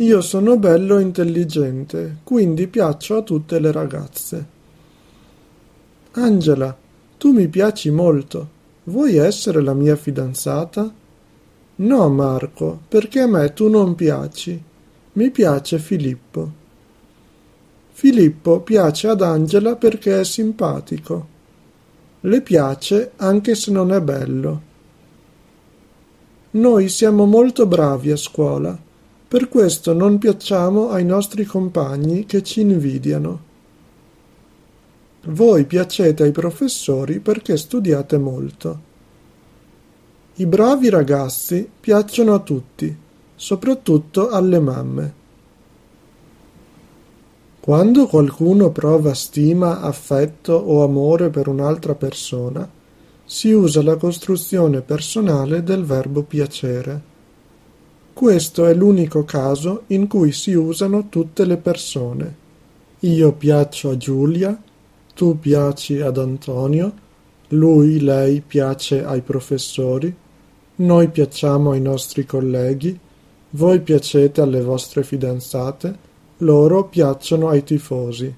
Io sono bello e intelligente, quindi piaccio a tutte le ragazze. Angela, tu mi piaci molto. Vuoi essere la mia fidanzata? No, Marco, perché a me tu non piaci. Mi piace Filippo. Filippo piace ad Angela perché è simpatico. Le piace anche se non è bello. Noi siamo molto bravi a scuola. Per questo non piacciamo ai nostri compagni che ci invidiano. Voi piacete ai professori perché studiate molto. I bravi ragazzi piacciono a tutti, soprattutto alle mamme. Quando qualcuno prova stima, affetto o amore per un'altra persona, si usa la costruzione personale del verbo piacere. Questo è l'unico caso in cui si usano tutte le persone. Io piaccio a Giulia, tu piaci ad Antonio, lui, lei piace ai professori, noi piacciamo ai nostri colleghi, voi piacete alle vostre fidanzate, loro piacciono ai tifosi.